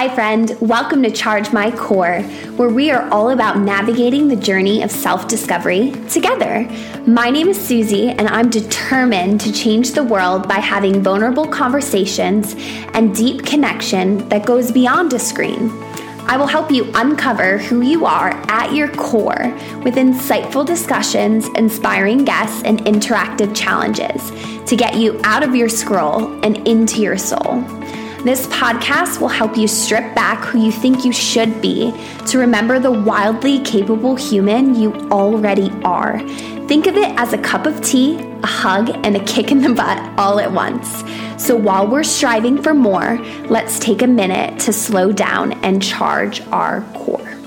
Hi, friend. Welcome to Charge My Core, where we are all about navigating the journey of self discovery together. My name is Susie, and I'm determined to change the world by having vulnerable conversations and deep connection that goes beyond a screen. I will help you uncover who you are at your core with insightful discussions, inspiring guests, and interactive challenges to get you out of your scroll and into your soul. This podcast will help you strip back who you think you should be to remember the wildly capable human you already are. Think of it as a cup of tea, a hug, and a kick in the butt all at once. So while we're striving for more, let's take a minute to slow down and charge our core.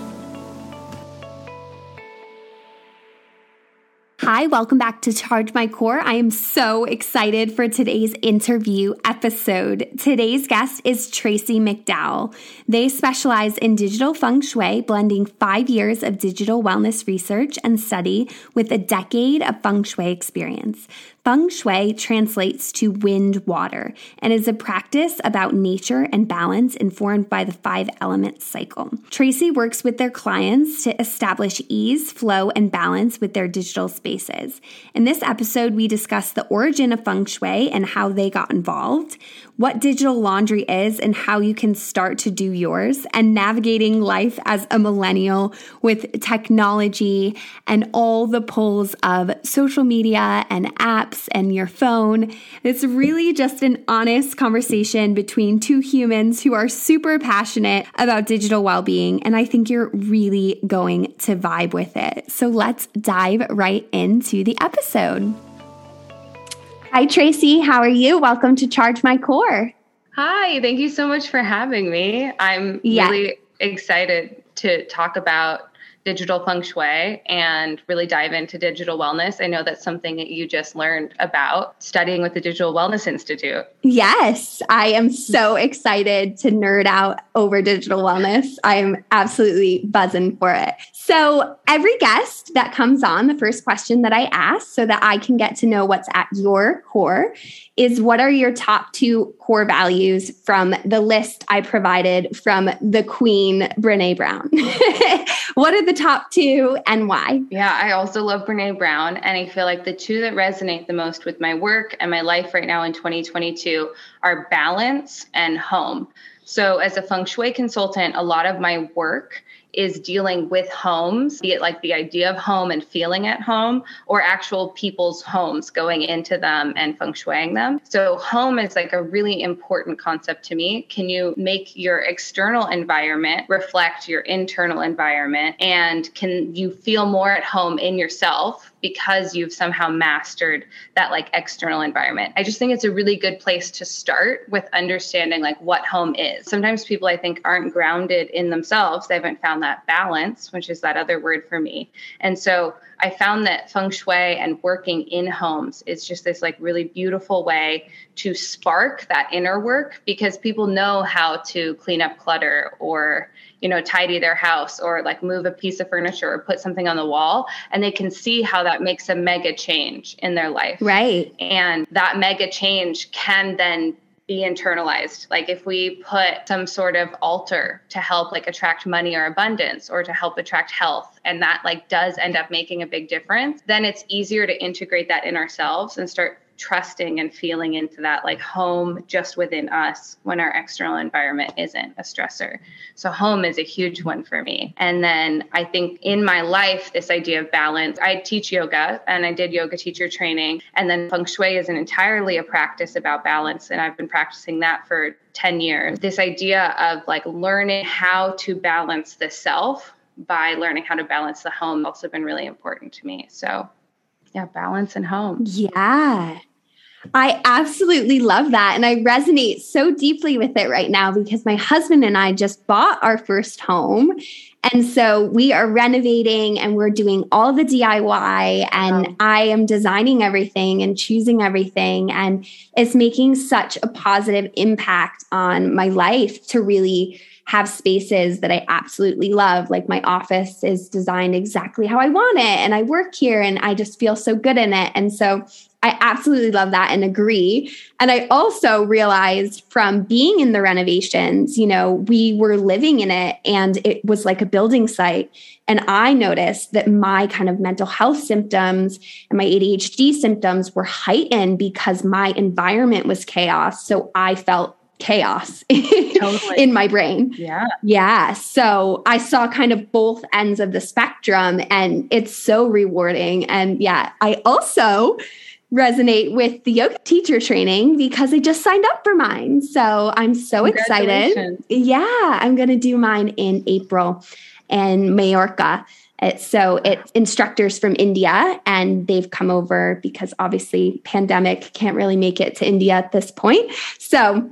Hi, welcome back to Charge My Core. I am so excited for today's interview episode. Today's guest is Tracy McDowell. They specialize in digital feng shui, blending five years of digital wellness research and study with a decade of feng shui experience. Feng Shui translates to wind water and is a practice about nature and balance informed by the five element cycle. Tracy works with their clients to establish ease, flow, and balance with their digital spaces. In this episode, we discuss the origin of Feng Shui and how they got involved what digital laundry is and how you can start to do yours, and navigating life as a millennial with technology and all the pulls of social media and apps and your phone. It's really just an honest conversation between two humans who are super passionate about digital well being, and I think you're really going to vibe with it. So let's dive right into the episode. Hi, Tracy. How are you? Welcome to Charge My Core. Hi, thank you so much for having me. I'm yeah. really excited to talk about digital feng shui and really dive into digital wellness. I know that's something that you just learned about studying with the Digital Wellness Institute. Yes, I am so excited to nerd out over digital wellness. I am absolutely buzzing for it. So, every guest that comes on, the first question that I ask so that I can get to know what's at your core is what are your top two core values from the list I provided from the Queen, Brene Brown? what are the top two and why? Yeah, I also love Brene Brown. And I feel like the two that resonate the most with my work and my life right now in 2022 are balance and home. So, as a feng shui consultant, a lot of my work is dealing with homes, be it like the idea of home and feeling at home, or actual people's homes, going into them and feng shuiing them. So, home is like a really important concept to me. Can you make your external environment reflect your internal environment? And can you feel more at home in yourself because you've somehow mastered that like external environment. I just think it's a really good place to start with understanding like what home is. Sometimes people I think aren't grounded in themselves. They haven't found that balance, which is that other word for me. And so I found that feng shui and working in homes is just this like really beautiful way to spark that inner work because people know how to clean up clutter or you know tidy their house or like move a piece of furniture or put something on the wall and they can see how that makes a mega change in their life. Right. And that mega change can then be internalized. Like if we put some sort of altar to help like attract money or abundance or to help attract health and that like does end up making a big difference then it's easier to integrate that in ourselves and start trusting and feeling into that like home just within us when our external environment isn't a stressor. So home is a huge one for me. And then I think in my life, this idea of balance, I teach yoga and I did yoga teacher training. And then feng shui is an entirely a practice about balance. And I've been practicing that for 10 years. This idea of like learning how to balance the self by learning how to balance the home also been really important to me. So yeah, balance and home. Yeah. I absolutely love that. And I resonate so deeply with it right now because my husband and I just bought our first home. And so we are renovating and we're doing all the DIY and wow. I am designing everything and choosing everything. And it's making such a positive impact on my life to really have spaces that I absolutely love. Like my office is designed exactly how I want it. And I work here and I just feel so good in it. And so I absolutely love that and agree. And I also realized from being in the renovations, you know, we were living in it and it was like a building site. And I noticed that my kind of mental health symptoms and my ADHD symptoms were heightened because my environment was chaos. So I felt chaos totally. in my brain. Yeah. Yeah. So I saw kind of both ends of the spectrum and it's so rewarding. And yeah, I also resonate with the yoga teacher training because I just signed up for mine. So I'm so excited. Yeah, I'm going to do mine in April in Mallorca. So it's instructors from India and they've come over because obviously pandemic can't really make it to India at this point. So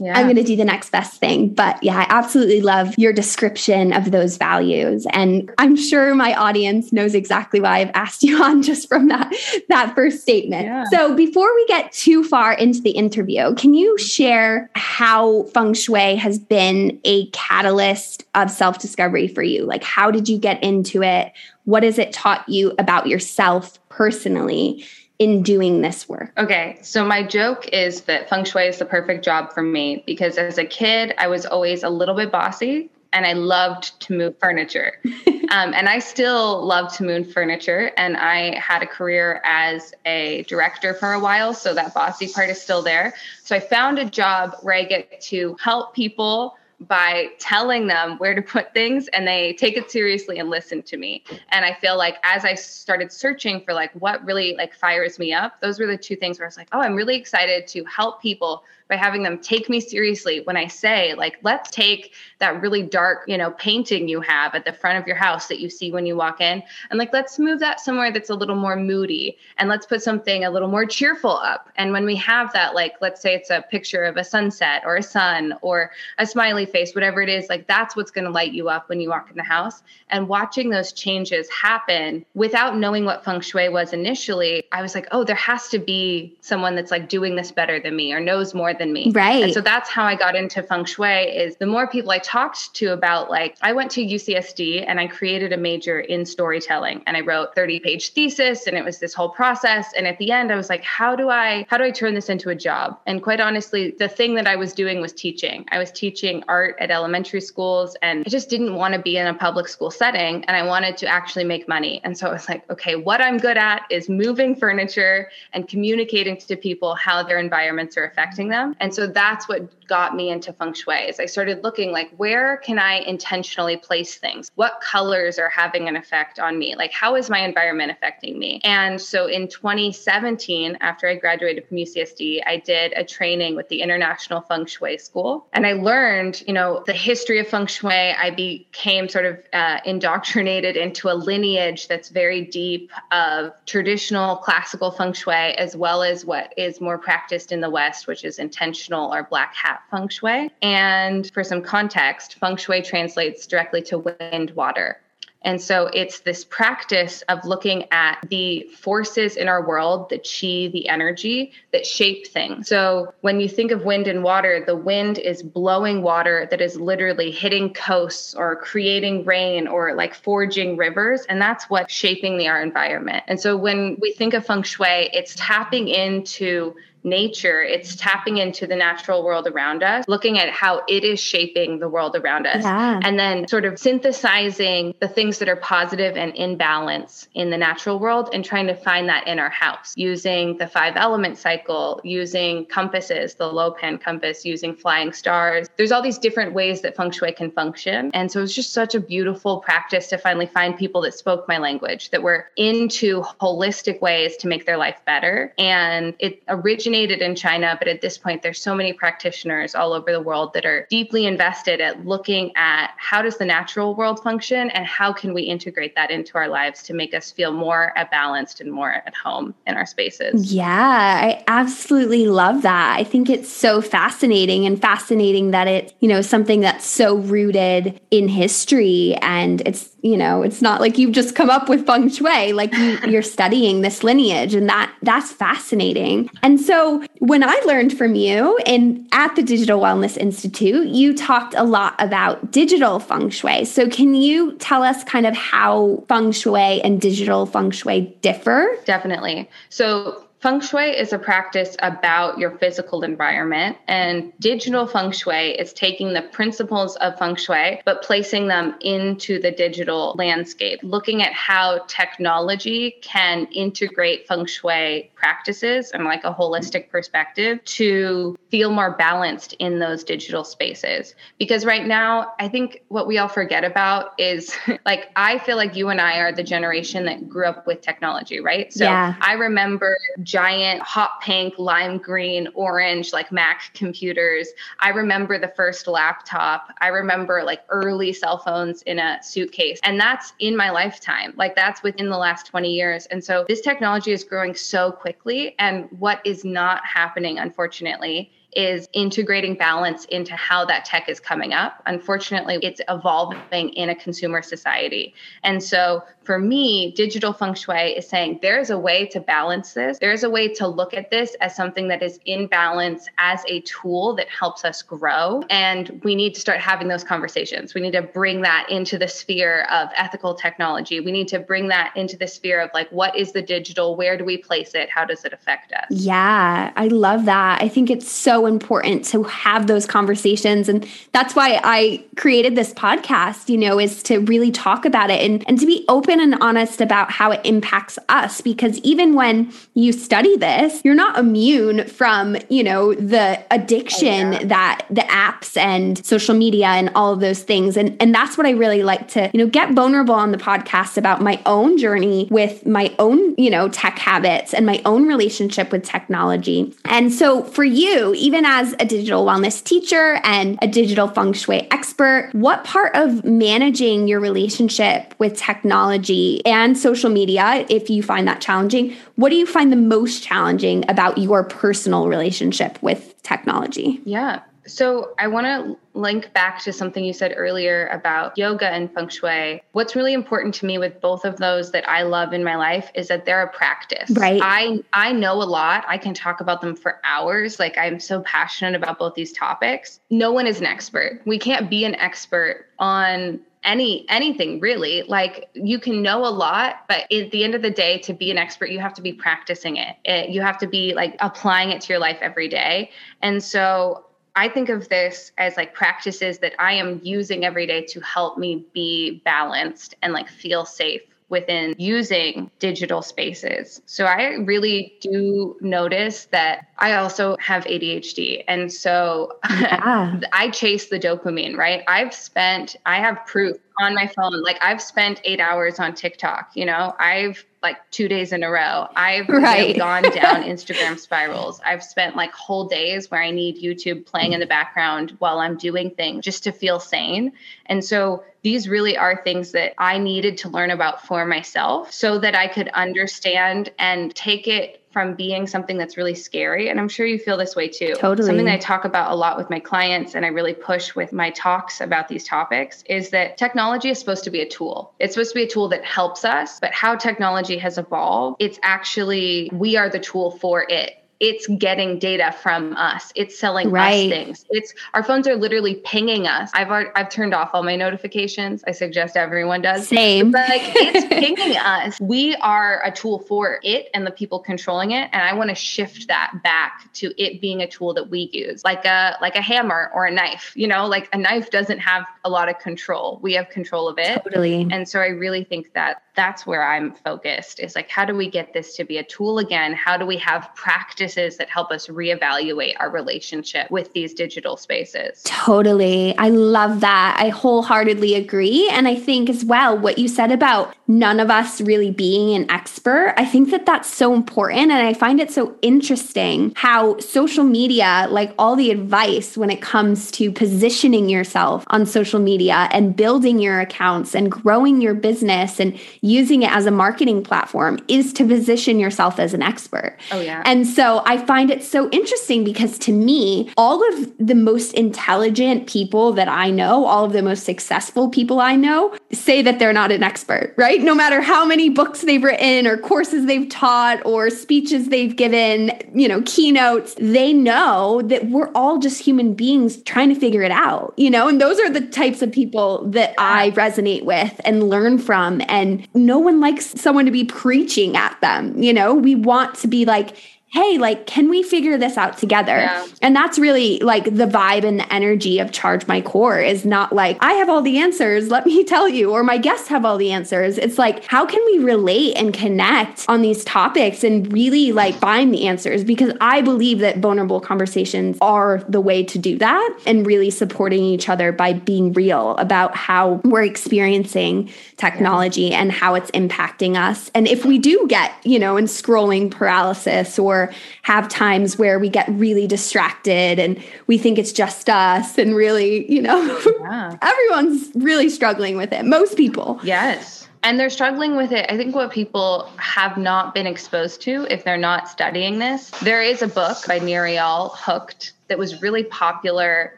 yeah. I'm going to do the next best thing. But yeah, I absolutely love your description of those values. And I'm sure my audience knows exactly why I've asked you on just from that, that first statement. Yeah. So before we get too far into the interview, can you share how feng shui has been a catalyst of self discovery for you? Like, how did you get into it? What has it taught you about yourself personally? In doing this work? Okay, so my joke is that feng shui is the perfect job for me because as a kid, I was always a little bit bossy and I loved to move furniture. um, and I still love to move furniture. And I had a career as a director for a while. So that bossy part is still there. So I found a job where I get to help people by telling them where to put things and they take it seriously and listen to me. And i feel like as i started searching for like what really like fires me up those were the two things where i was like oh i'm really excited to help people by having them take me seriously when I say, like, let's take that really dark, you know, painting you have at the front of your house that you see when you walk in, and like, let's move that somewhere that's a little more moody, and let's put something a little more cheerful up. And when we have that, like, let's say it's a picture of a sunset or a sun or a smiley face, whatever it is, like, that's what's going to light you up when you walk in the house. And watching those changes happen without knowing what feng shui was initially, I was like, oh, there has to be someone that's like doing this better than me or knows more than me. Right. And so that's how I got into feng shui is the more people I talked to about like I went to UCSD and I created a major in storytelling and I wrote 30 page thesis and it was this whole process and at the end I was like how do I how do I turn this into a job? And quite honestly the thing that I was doing was teaching. I was teaching art at elementary schools and I just didn't want to be in a public school setting and I wanted to actually make money. And so I was like okay, what I'm good at is moving furniture and communicating to people how their environments are affecting them And so that's what got me into feng shui is I started looking like where can I intentionally place things? What colors are having an effect on me? Like how is my environment affecting me? And so in 2017, after I graduated from UCSD, I did a training with the International Feng Shui School. And I learned, you know, the history of feng shui. I became sort of uh, indoctrinated into a lineage that's very deep of traditional classical feng shui as well as what is more practiced in the West, which is intentional or black hat feng shui. And for some context, feng shui translates directly to wind water. And so it's this practice of looking at the forces in our world, the chi, the energy that shape things. So when you think of wind and water, the wind is blowing water that is literally hitting coasts or creating rain or like forging rivers. And that's what's shaping the, our environment. And so when we think of feng shui, it's tapping into nature, it's tapping into the natural world around us, looking at how it is shaping the world around us, yeah. and then sort of synthesizing the things that are positive and in balance in the natural world and trying to find that in our house using the five element cycle, using compasses, the Luopan compass, using flying stars. There's all these different ways that feng shui can function. And so it's just such a beautiful practice to finally find people that spoke my language, that were into holistic ways to make their life better. And it originated originated in China, but at this point, there's so many practitioners all over the world that are deeply invested at looking at how does the natural world function and how can we integrate that into our lives to make us feel more balanced and more at home in our spaces. Yeah, I absolutely love that. I think it's so fascinating and fascinating that it's, you know, something that's so rooted in history and it's you know it's not like you've just come up with feng shui like you, you're studying this lineage and that that's fascinating and so when i learned from you and at the digital wellness institute you talked a lot about digital feng shui. So can you tell us kind of how feng shui and digital feng shui differ? Definitely. So Feng Shui is a practice about your physical environment, and digital Feng Shui is taking the principles of Feng Shui but placing them into the digital landscape, looking at how technology can integrate Feng Shui practices and like a holistic perspective to feel more balanced in those digital spaces. Because right now, I think what we all forget about is like, I feel like you and I are the generation that grew up with technology, right? So yeah. I remember giant hot pink, lime green, orange, like Mac computers. I remember the first laptop. I remember like early cell phones in a suitcase. And that's in my lifetime. Like that's within the last 20 years. And so this technology is growing so quickly. And what is not happening, unfortunately, is integrating balance into how that tech is coming up. Unfortunately, it's evolving in a consumer society. And so for me, digital feng shui is saying there's a way to balance this. There's a way to look at this as something that is in balance as a tool that helps us grow. And we need to start having those conversations. We need to bring that into the sphere of ethical technology. We need to bring that into the sphere of like, what is the digital? Where do we place it? How does it affect us? Yeah, I love that. I think it's so important to have those conversations. And that's why I created this podcast, you know, is to really talk about it and, and to be open open and honest about how it impacts us because even when you study this, you're not immune from, you know, the addiction oh, yeah. that the apps and social media and all of those things. And and that's what I really like to, you know, get vulnerable on the podcast about my own journey with my own, you know, tech habits and my own relationship with technology. And so for you, even as a digital wellness teacher and a digital feng shui expert, what part of managing your relationship with technology and social media, if you find that challenging, what do you find the most challenging about your personal relationship with technology? Yeah. So, I want to link back to something you said earlier about yoga and feng shui. What's really important to me with both of those that I love in my life is that they're a practice. Right. I I know a lot. I can talk about them for hours. Like I'm so passionate about both these topics. No one is an expert. We can't be an expert on any anything really like you can know a lot but at the end of the day to be an expert you have to be practicing it. it you have to be like applying it to your life every day and so I think of this as like practices that I am using every day to help me be balanced and like feel safe within using digital spaces. So I really do notice that I also have ADHD. And so yeah. I chase the dopamine, right? I've spent, I have proof on my phone. Like I've spent eight hours on TikTok, you know, I've like two days in a row. I've right. gone down Instagram spirals. I've spent like whole days where I need YouTube playing in the background while I'm doing things just to feel sane. And so these really are things that I needed to learn about for myself so that I could understand and take it from being something that's really scary. And I'm sure you feel this way too. Totally. Something that I talk about a lot with my clients and I really push with my talks about these topics is that technology is supposed to be a tool. It's supposed to be a tool that helps us, but how technology has evolved, it's actually, we are the tool for it it's getting data from us. It's selling right. us things. It's our phones are literally pinging us. I've I've turned off all my notifications. I suggest everyone does. Same. But like it's pinging us. We are a tool for it and the people controlling it. And I want to shift that back to it being a tool that we use, like a like a hammer or a knife. You know, like a knife doesn't have a lot of control. We have control of it. Totally. And so I really think that that's where I'm focused. Is like how do we get this to be a tool again? How do we have practice practices that help us reevaluate our relationship with these digital spaces. Totally. I love that. I wholeheartedly agree. And I think as well, what you said about none of us really being an expert, I think that that's so important. And I find it so interesting how social media, like all the advice when it comes to positioning yourself on social media and building your accounts and growing your business and using it as a marketing platform, is to position yourself as an expert. Oh, yeah. And so I find it so interesting because to me, all of the most intelligent people that I know, all of the most successful people I know, say that they're not an expert, right? No matter how many books they've written or courses they've taught or speeches they've given, you know, keynotes, they know that we're all just human beings trying to figure it out, you know? And those are the types of people that I resonate with and learn from. And no one likes someone to be preaching at them, you know? We want to be like, hey, like, can we figure this out together? Yeah. And that's really like the vibe and the energy of Charge My Core is not like, I have all the answers, let me tell you, or my guests have all the answers. It's like, how can we relate and connect on these topics and really like find the answers? Because I believe that vulnerable conversations are the way to do that and really supporting each other by being real about how we're experiencing technology yeah. and how it's impacting us. And if we do get, you know, in scrolling paralysis or have times where we get really distracted and we think it's just us and really, you know, yeah. everyone's really struggling with it. Most people. Yes. And they're struggling with it. I think what people have not been exposed to if they're not studying this, there is a book by Nir Eyal, Hooked, that was really popular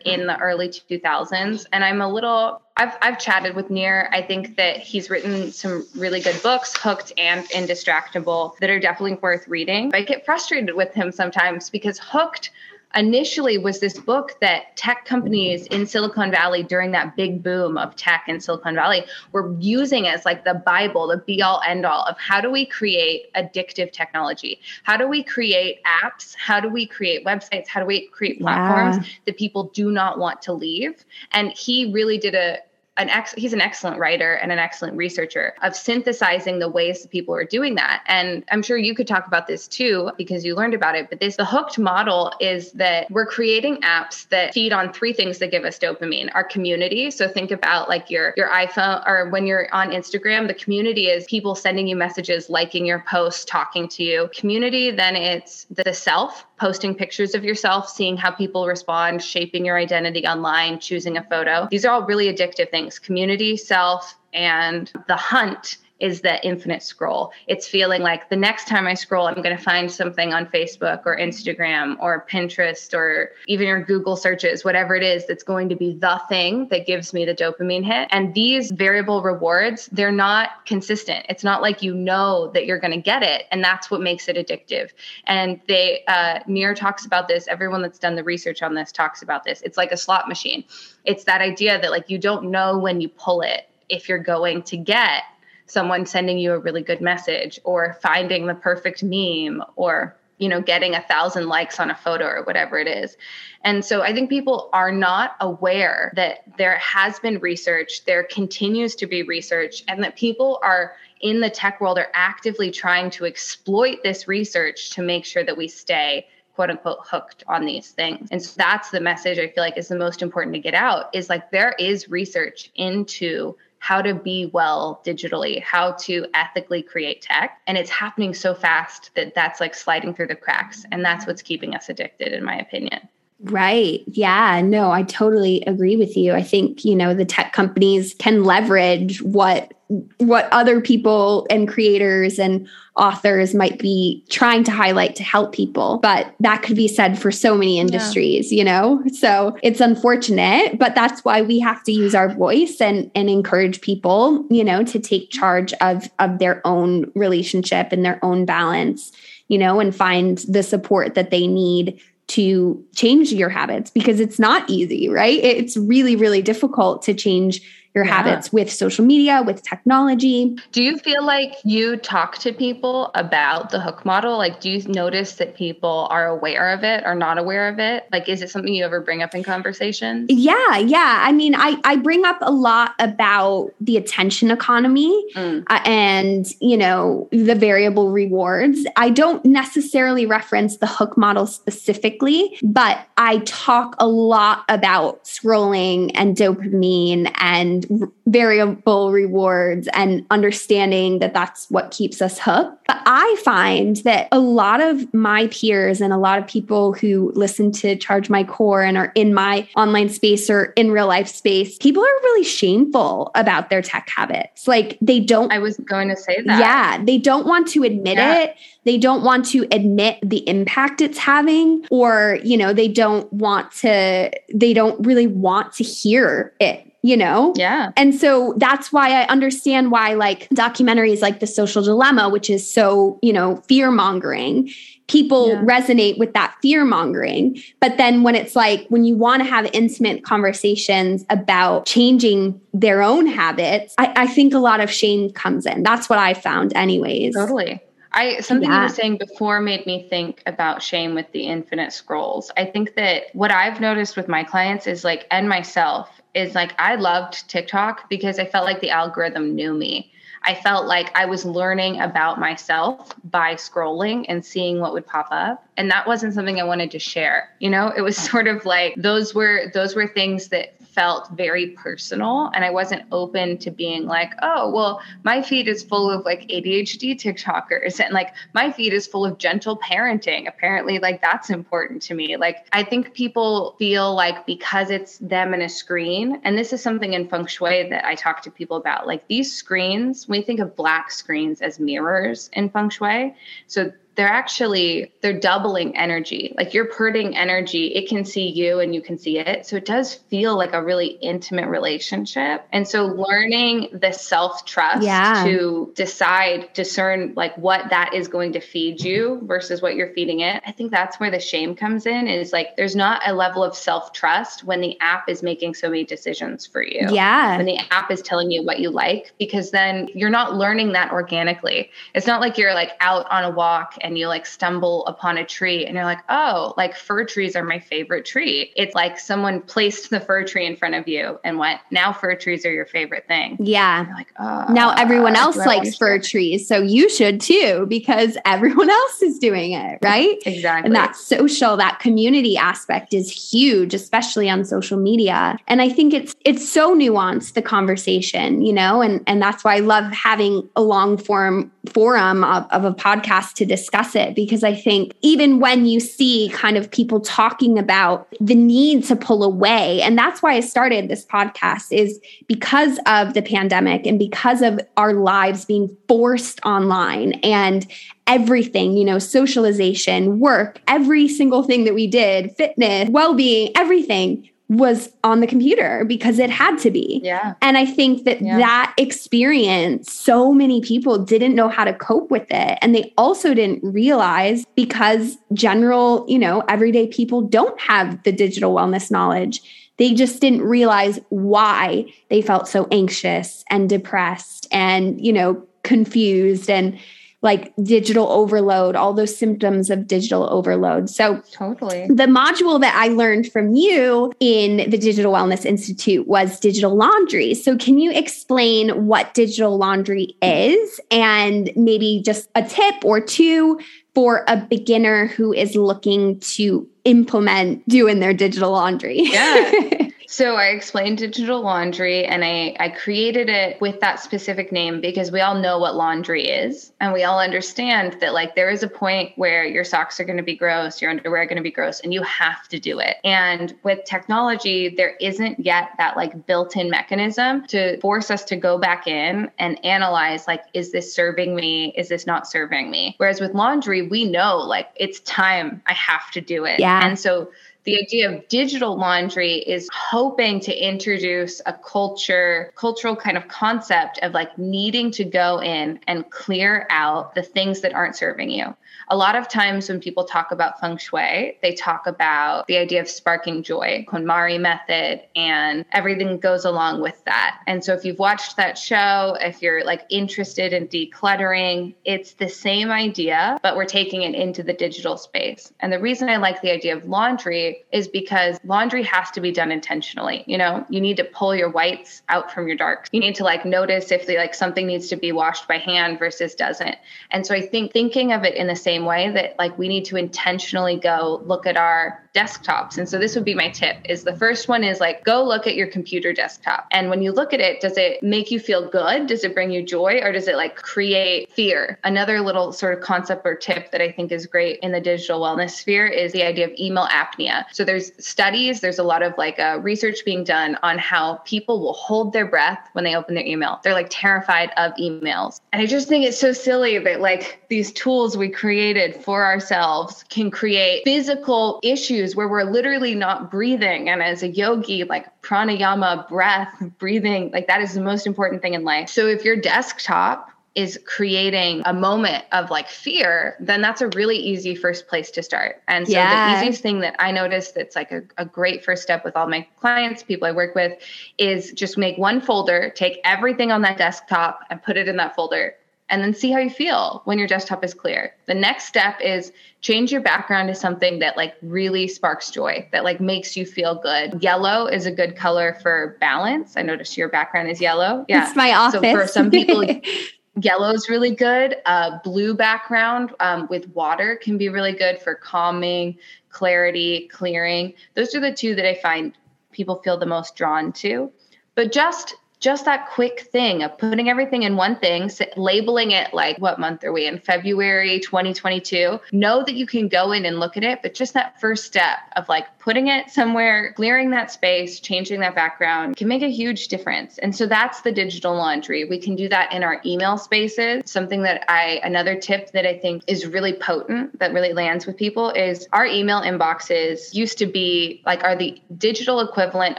in the early 2000s. And I'm a little, I've, I've chatted with Nir. I think that he's written some really good books, Hooked and Indistractable, that are definitely worth reading. I get frustrated with him sometimes because Hooked initially was this book that tech companies in Silicon Valley during that big boom of tech in Silicon Valley were using as like the Bible, the be all end all of how do we create addictive technology? How do we create apps? How do we create websites? How do we create platforms yeah. that people do not want to leave? And he really did a an ex he's an excellent writer and an excellent researcher of synthesizing the ways that people are doing that. And i'm sure you could talk about this too because you learned about it but this the hooked model is that we're creating apps that feed on three things that give us dopamine our community. So think about like your your iphone or when you're on instagram the community is people sending you messages liking your posts talking to you. Community then it's the self posting pictures of yourself, seeing how people respond, shaping your identity online, choosing a photo. These are all really addictive things community, self, and the hunt is the infinite scroll. It's feeling like the next time I scroll, I'm going to find something on Facebook or Instagram or Pinterest or even your Google searches, whatever it is that's going to be the thing that gives me the dopamine hit. And these variable rewards, they're not consistent. It's not like you know that you're going to get it. And that's what makes it addictive. And they, uh, talks about this. Everyone that's done the research on this talks about this. It's like a slot machine. It's that idea that like you don't know when you pull it if you're going to get someone sending you a really good message or finding the perfect meme or you know getting a thousand likes on a photo or whatever it is. And so i think people are not aware that there has been research there continues to be research and that people are in the tech world are actively trying to exploit this research to make sure that we stay quote unquote hooked on these things. And so that's the message i feel like is the most important to get out is like there is research into how to be well digitally, how to ethically create tech. And it's happening so fast that that's like sliding through the cracks. And that's what's keeping us addicted, in my opinion. Right. Yeah. No, I totally agree with you. I think, you know, the tech companies can leverage what what other people and creators and authors might be trying to highlight to help people but that could be said for so many industries yeah. you know so it's unfortunate but that's why we have to use our voice and and encourage people you know to take charge of of their own relationship and their own balance you know and find the support that they need to change your habits because it's not easy right? It's really really difficult to change your yeah. habits with social media, with technology. Do you feel like you talk to people about the hook model? Like, do you notice that people are aware of it or not aware of it? Like, is it something you ever bring up in conversations? Yeah, yeah. I mean, I, I bring up a lot about the attention economy mm. uh, and, you know, the variable rewards. I don't necessarily reference the hook model specifically, but I talk a lot about scrolling and dopamine and variable rewards and understanding that that's what keeps us hooked. But I find that a lot of my peers and a lot of people who listen to Charge My Core and are in my online space or in real life space, people are really shameful about their tech habits. Like they don't. I was going to say that. Yeah. They don't want to admit yeah. it. They don't want to admit the impact it's having, or, you know, they don't want to, they don't really want to hear it you know? Yeah. And so that's why I understand why like documentaries like The Social Dilemma, which is so, you know, fear mongering, people yeah. resonate with that fear mongering. But then when it's like, when you want to have intimate conversations about changing their own habits, I, I think a lot of shame comes in. That's what I found, anyways. Totally. I something yeah. you were saying before made me think about shame with the infinite scrolls. I think that what I've noticed with my clients is like and myself is like I loved TikTok because I felt like the algorithm knew me. I felt like I was learning about myself by scrolling and seeing what would pop up. And that wasn't something I wanted to share. You know, it was sort of like those were those were things that felt very personal and I wasn't open to being like, oh, well, my feed is full of like ADHD TikTokers and like my feed is full of gentle parenting. Apparently, like that's important to me. Like, I think people feel like because it's them and a screen, and this is something in feng shui that I talk to people about, like these screens, we think of black screens as mirrors in feng shui. So they're actually they're doubling energy. Like you're putting energy it can see you and you can see it. So it does feel like a really intimate relationship. And so learning the self trust yeah. to decide discern like what that is going to feed you versus what you're feeding it i think that's where the shame comes in is like there's not a level of self trust when the app is making so many decisions for you. Yeah. When the app is telling you what you like because then you're not learning that organically. It's not like you're like out on a walk and you like stumble upon a tree and you're like, oh, like fir trees are my favorite tree. It's like someone placed the fir tree in front of you and went, now fir trees are your favorite thing. Yeah. like, oh, now everyone else likes fir trees. So you should too, because everyone else is doing it, right? exactly. And that social, that community aspect is huge, especially on social media. And I think it's it's so nuanced, the conversation, you know, and, and that's why I love having a long form forum of, of a podcast to discuss discuss it because I think even when you see kind of people talking about the need to pull away, and that's why I started this podcast, is because of the pandemic and because of our lives being forced online and everything, you know, socialization, work, every single thing that we did, fitness, well being, everything was on the computer because it had to be. Yeah. And I think that yeah. that experience, so many people didn't know how to cope with it. And they also didn't realize because general, you know, everyday people don't have the digital wellness knowledge. They just didn't realize why they felt so anxious and depressed and, you know, confused and like digital overload, all those symptoms of digital overload. So, totally. The module that I learned from you in the Digital Wellness Institute was digital laundry. So, can you explain what digital laundry is and maybe just a tip or two for a beginner who is looking to implement doing their digital laundry? Yeah. So I explained digital laundry and I, I created it with that specific name because we all know what laundry is. And we all understand that like there is a point where your socks are going to be gross, your underwear are going to be gross, and you have to do it. And with technology, there isn't yet that like built-in mechanism to force us to go back in and analyze like, is this serving me? Is this not serving me? Whereas with laundry, we know like it's time. I have to do it. Yeah. And so the idea of digital laundry is hoping to introduce a culture, cultural kind of concept of like needing to go in and clear out the things that aren't serving you a lot of times when people talk about feng shui, they talk about the idea of sparking joy, KonMari method, and everything goes along with that. And so if you've watched that show, if you're like interested in decluttering, it's the same idea, but we're taking it into the digital space. And the reason I like the idea of laundry is because laundry has to be done intentionally. You know, you need to pull your whites out from your darks. You need to like notice if the, like something needs to be washed by hand versus doesn't. And so I think thinking of it in the same same way that like we need to intentionally go look at our desktops. And so this would be my tip is the first one is like go look at your computer desktop. And when you look at it, does it make you feel good? Does it bring you joy or does it like create fear? Another little sort of concept or tip that I think is great in the digital wellness sphere is the idea of email apnea. So there's studies, there's a lot of like uh, research being done on how people will hold their breath when they open their email. They're like terrified of emails. And I just think it's so silly that like these tools we created for ourselves can create physical issues where we're literally not breathing. And as a yogi, like pranayama, breath, breathing, like that is the most important thing in life. So if your desktop is creating a moment of like fear, then that's a really easy first place to start. And so yeah. the easiest thing that I noticed that's like a, a great first step with all my clients, people I work with, is just make one folder, take everything on that desktop and put it in that folder and then see how you feel when your desktop is clear. The next step is change your background to something that like really sparks joy, that like makes you feel good. Yellow is a good color for balance. I noticed your background is yellow. Yeah. It's my office. So for some people yellow is really good. Uh, blue background um, with water can be really good for calming, clarity, clearing. Those are the two that I find people feel the most drawn to. But just just that quick thing of putting everything in one thing, labeling it like what month are we in? February 2022. Know that you can go in and look at it, but just that first step of like putting it somewhere, clearing that space, changing that background can make a huge difference. And so that's the digital laundry. We can do that in our email spaces. Something that I, another tip that I think is really potent that really lands with people is our email inboxes used to be like are the digital equivalent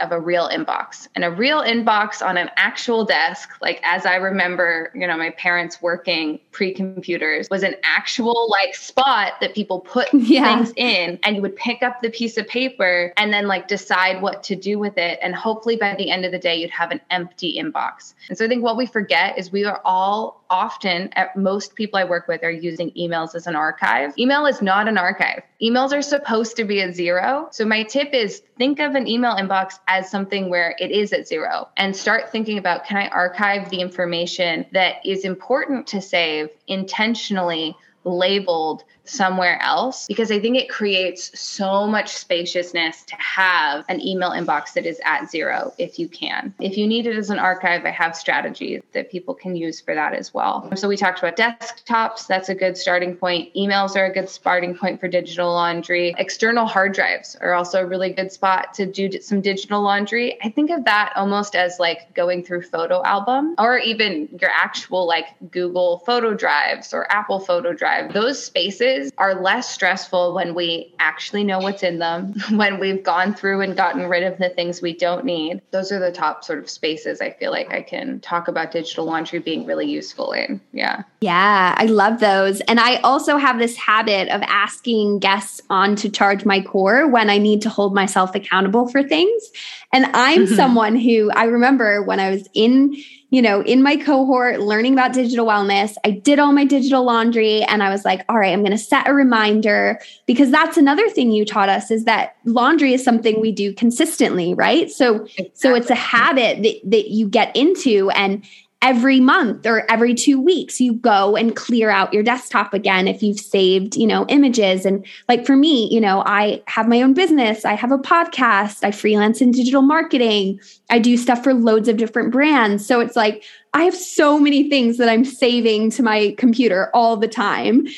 of a real inbox. And a real inbox on an an actual desk, like as I remember, you know, my parents working pre computers, was an actual like spot that people put yeah. things in and you would pick up the piece of paper and then like decide what to do with it. And hopefully by the end of the day, you'd have an empty inbox. And so I think what we forget is we are all often, at most people I work with, are using emails as an archive. Email is not an archive. Emails are supposed to be at zero. So my tip is think of an email inbox as something where it is at zero and start thinking about can I archive the information that is important to save intentionally labeled somewhere else because I think it creates so much spaciousness to have an email inbox that is at zero if you can. If you need it as an archive, I have strategies that people can use for that as well. So we talked about desktops, that's a good starting point. Emails are a good starting point for digital laundry. External hard drives are also a really good spot to do some digital laundry. I think of that almost as like going through photo album or even your actual like Google photo drives or Apple photo drive. Those spaces are less stressful when we actually know what's in them, when we've gone through and gotten rid of the things we don't need. Those are the top sort of spaces I feel like I can talk about digital laundry being really useful in. Yeah. Yeah, I love those. And I also have this habit of asking guests on to charge my core when I need to hold myself accountable for things. And I'm someone who I remember when I was in you know, in my cohort learning about digital wellness. I did all my digital laundry and I was like, all right, I'm going to set a reminder because that's another thing you taught us is that laundry is something we do consistently, right? So exactly. so it's a habit that that you get into and every month or every two weeks you go and clear out your desktop again if you've saved you know images. And like for me you know i have my own business i have a podcast i freelance in digital marketing i do stuff for loads of different brands. So it's like i have so many things that i'm saving to my computer all the time.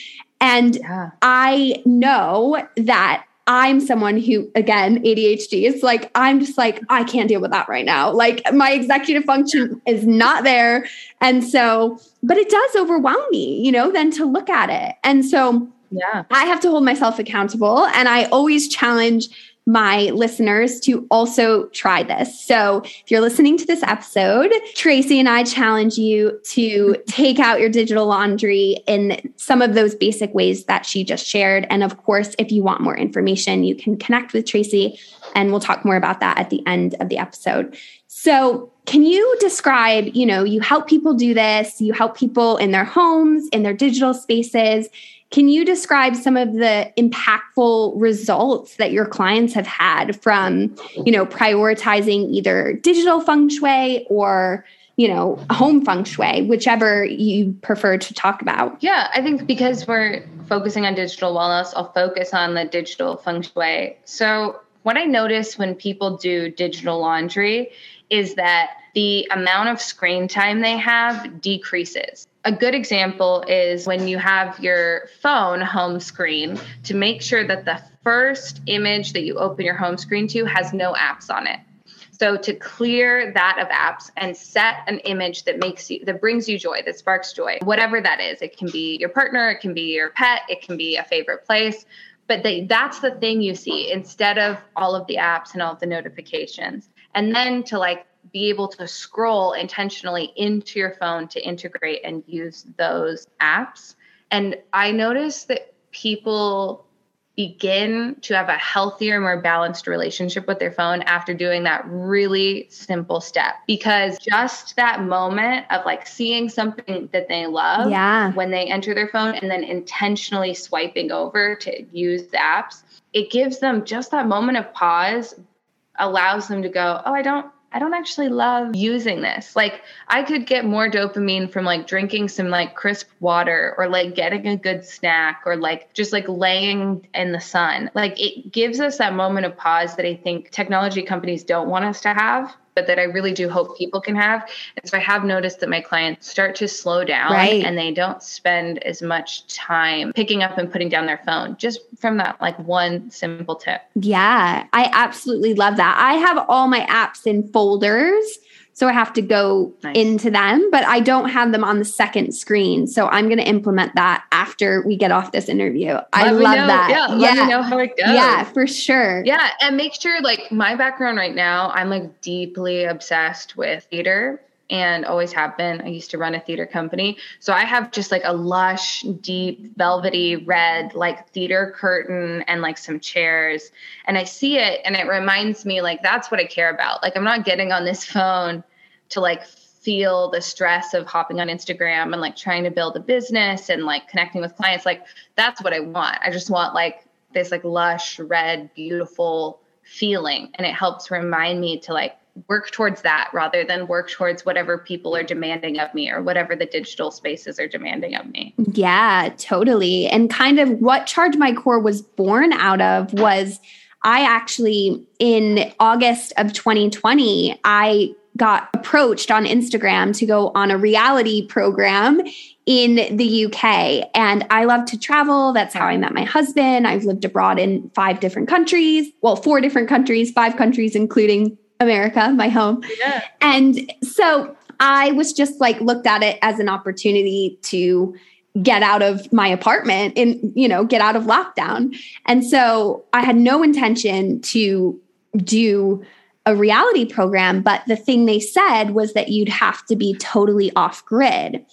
And yeah. i know that I'm someone who, again, ADHD is like, I'm just like, I can't deal with that right now. Like, my executive function is not there. And so, but it does overwhelm me, you know, then to look at it. And so, yeah, I have to hold myself accountable. And I always challenge my listeners to also try this. So, if you're listening to this episode, Tracy and I challenge you to take out your digital laundry in some of those basic ways that she just shared. And of course, if you want more information, you can connect with Tracy and we'll talk more about that at the end of the episode. So, can you describe, you know, you help people do this, you help people in their homes, in their digital spaces can you describe some of the impactful results that your clients have had from, you know, prioritizing either digital feng shui or, you know, home feng shui, whichever you prefer to talk about. Yeah, I think because we're focusing on digital wellness, I'll focus on the digital feng shui. So, what I notice when people do digital laundry is that the amount of screen time they have decreases. A good example is when you have your phone home screen to make sure that the first image that you open your home screen to has no apps on it. So to clear that of apps and set an image that makes you that brings you joy, that sparks joy, whatever that is. It can be your partner, it can be your pet, it can be a favorite place, but they, that's the thing you see instead of all of the apps and all of the notifications. And then to like be able to scroll intentionally into your phone to integrate and use those apps. And I noticed that people begin to have a healthier, more balanced relationship with their phone after doing that really simple step. Because just that moment of like seeing something that they love yeah. when they enter their phone and then intentionally swiping over to use the apps, it gives them just that moment of pause, allows them to go, Oh, I don't I don't actually love using this. Like I could get more dopamine from like drinking some like crisp water or like getting a good snack or like just like laying in the sun. Like it gives us that moment of pause that I think technology companies don't want us to have but that I really do hope people can have. And so I have noticed that my clients start to slow down right. and they don't spend as much time picking up and putting down their phone just from that like one simple tip. Yeah, I absolutely love that. I have all my apps in folders so I have to go nice. into them, but I don't have them on the second screen. So I'm going to implement that after we get off this interview. Let I love know, that. Yeah, yeah. Let me know how it goes. Yeah, for sure. Yeah. And make sure, like, my background right now, I'm like deeply obsessed with theater and always have been. I used to run a theater company. So I have just like a lush, deep, velvety red, like theater curtain and like some chairs. And I see it and it reminds me, like, that's what I care about. Like, I'm not getting on this phone to like feel the stress of hopping on Instagram and like trying to build a business and like connecting with clients. Like that's what I want. I just want like this like lush, red, beautiful feeling. And it helps remind me to like work towards that rather than work towards whatever people are demanding of me or whatever the digital spaces are demanding of me. Yeah, totally. And kind of what Charge My Core was born out of was I actually, in August of 2020, I got approached on Instagram to go on a reality program in the UK. And I love to travel. That's how I met my husband. I've lived abroad in five different countries. Well, four different countries, five countries, including America, my home. Yeah. And so I was just like looked at it as an opportunity to get out of my apartment and, you know, get out of lockdown. And so I had no intention to do a reality program, but the thing they said was that you'd have to be totally off grid.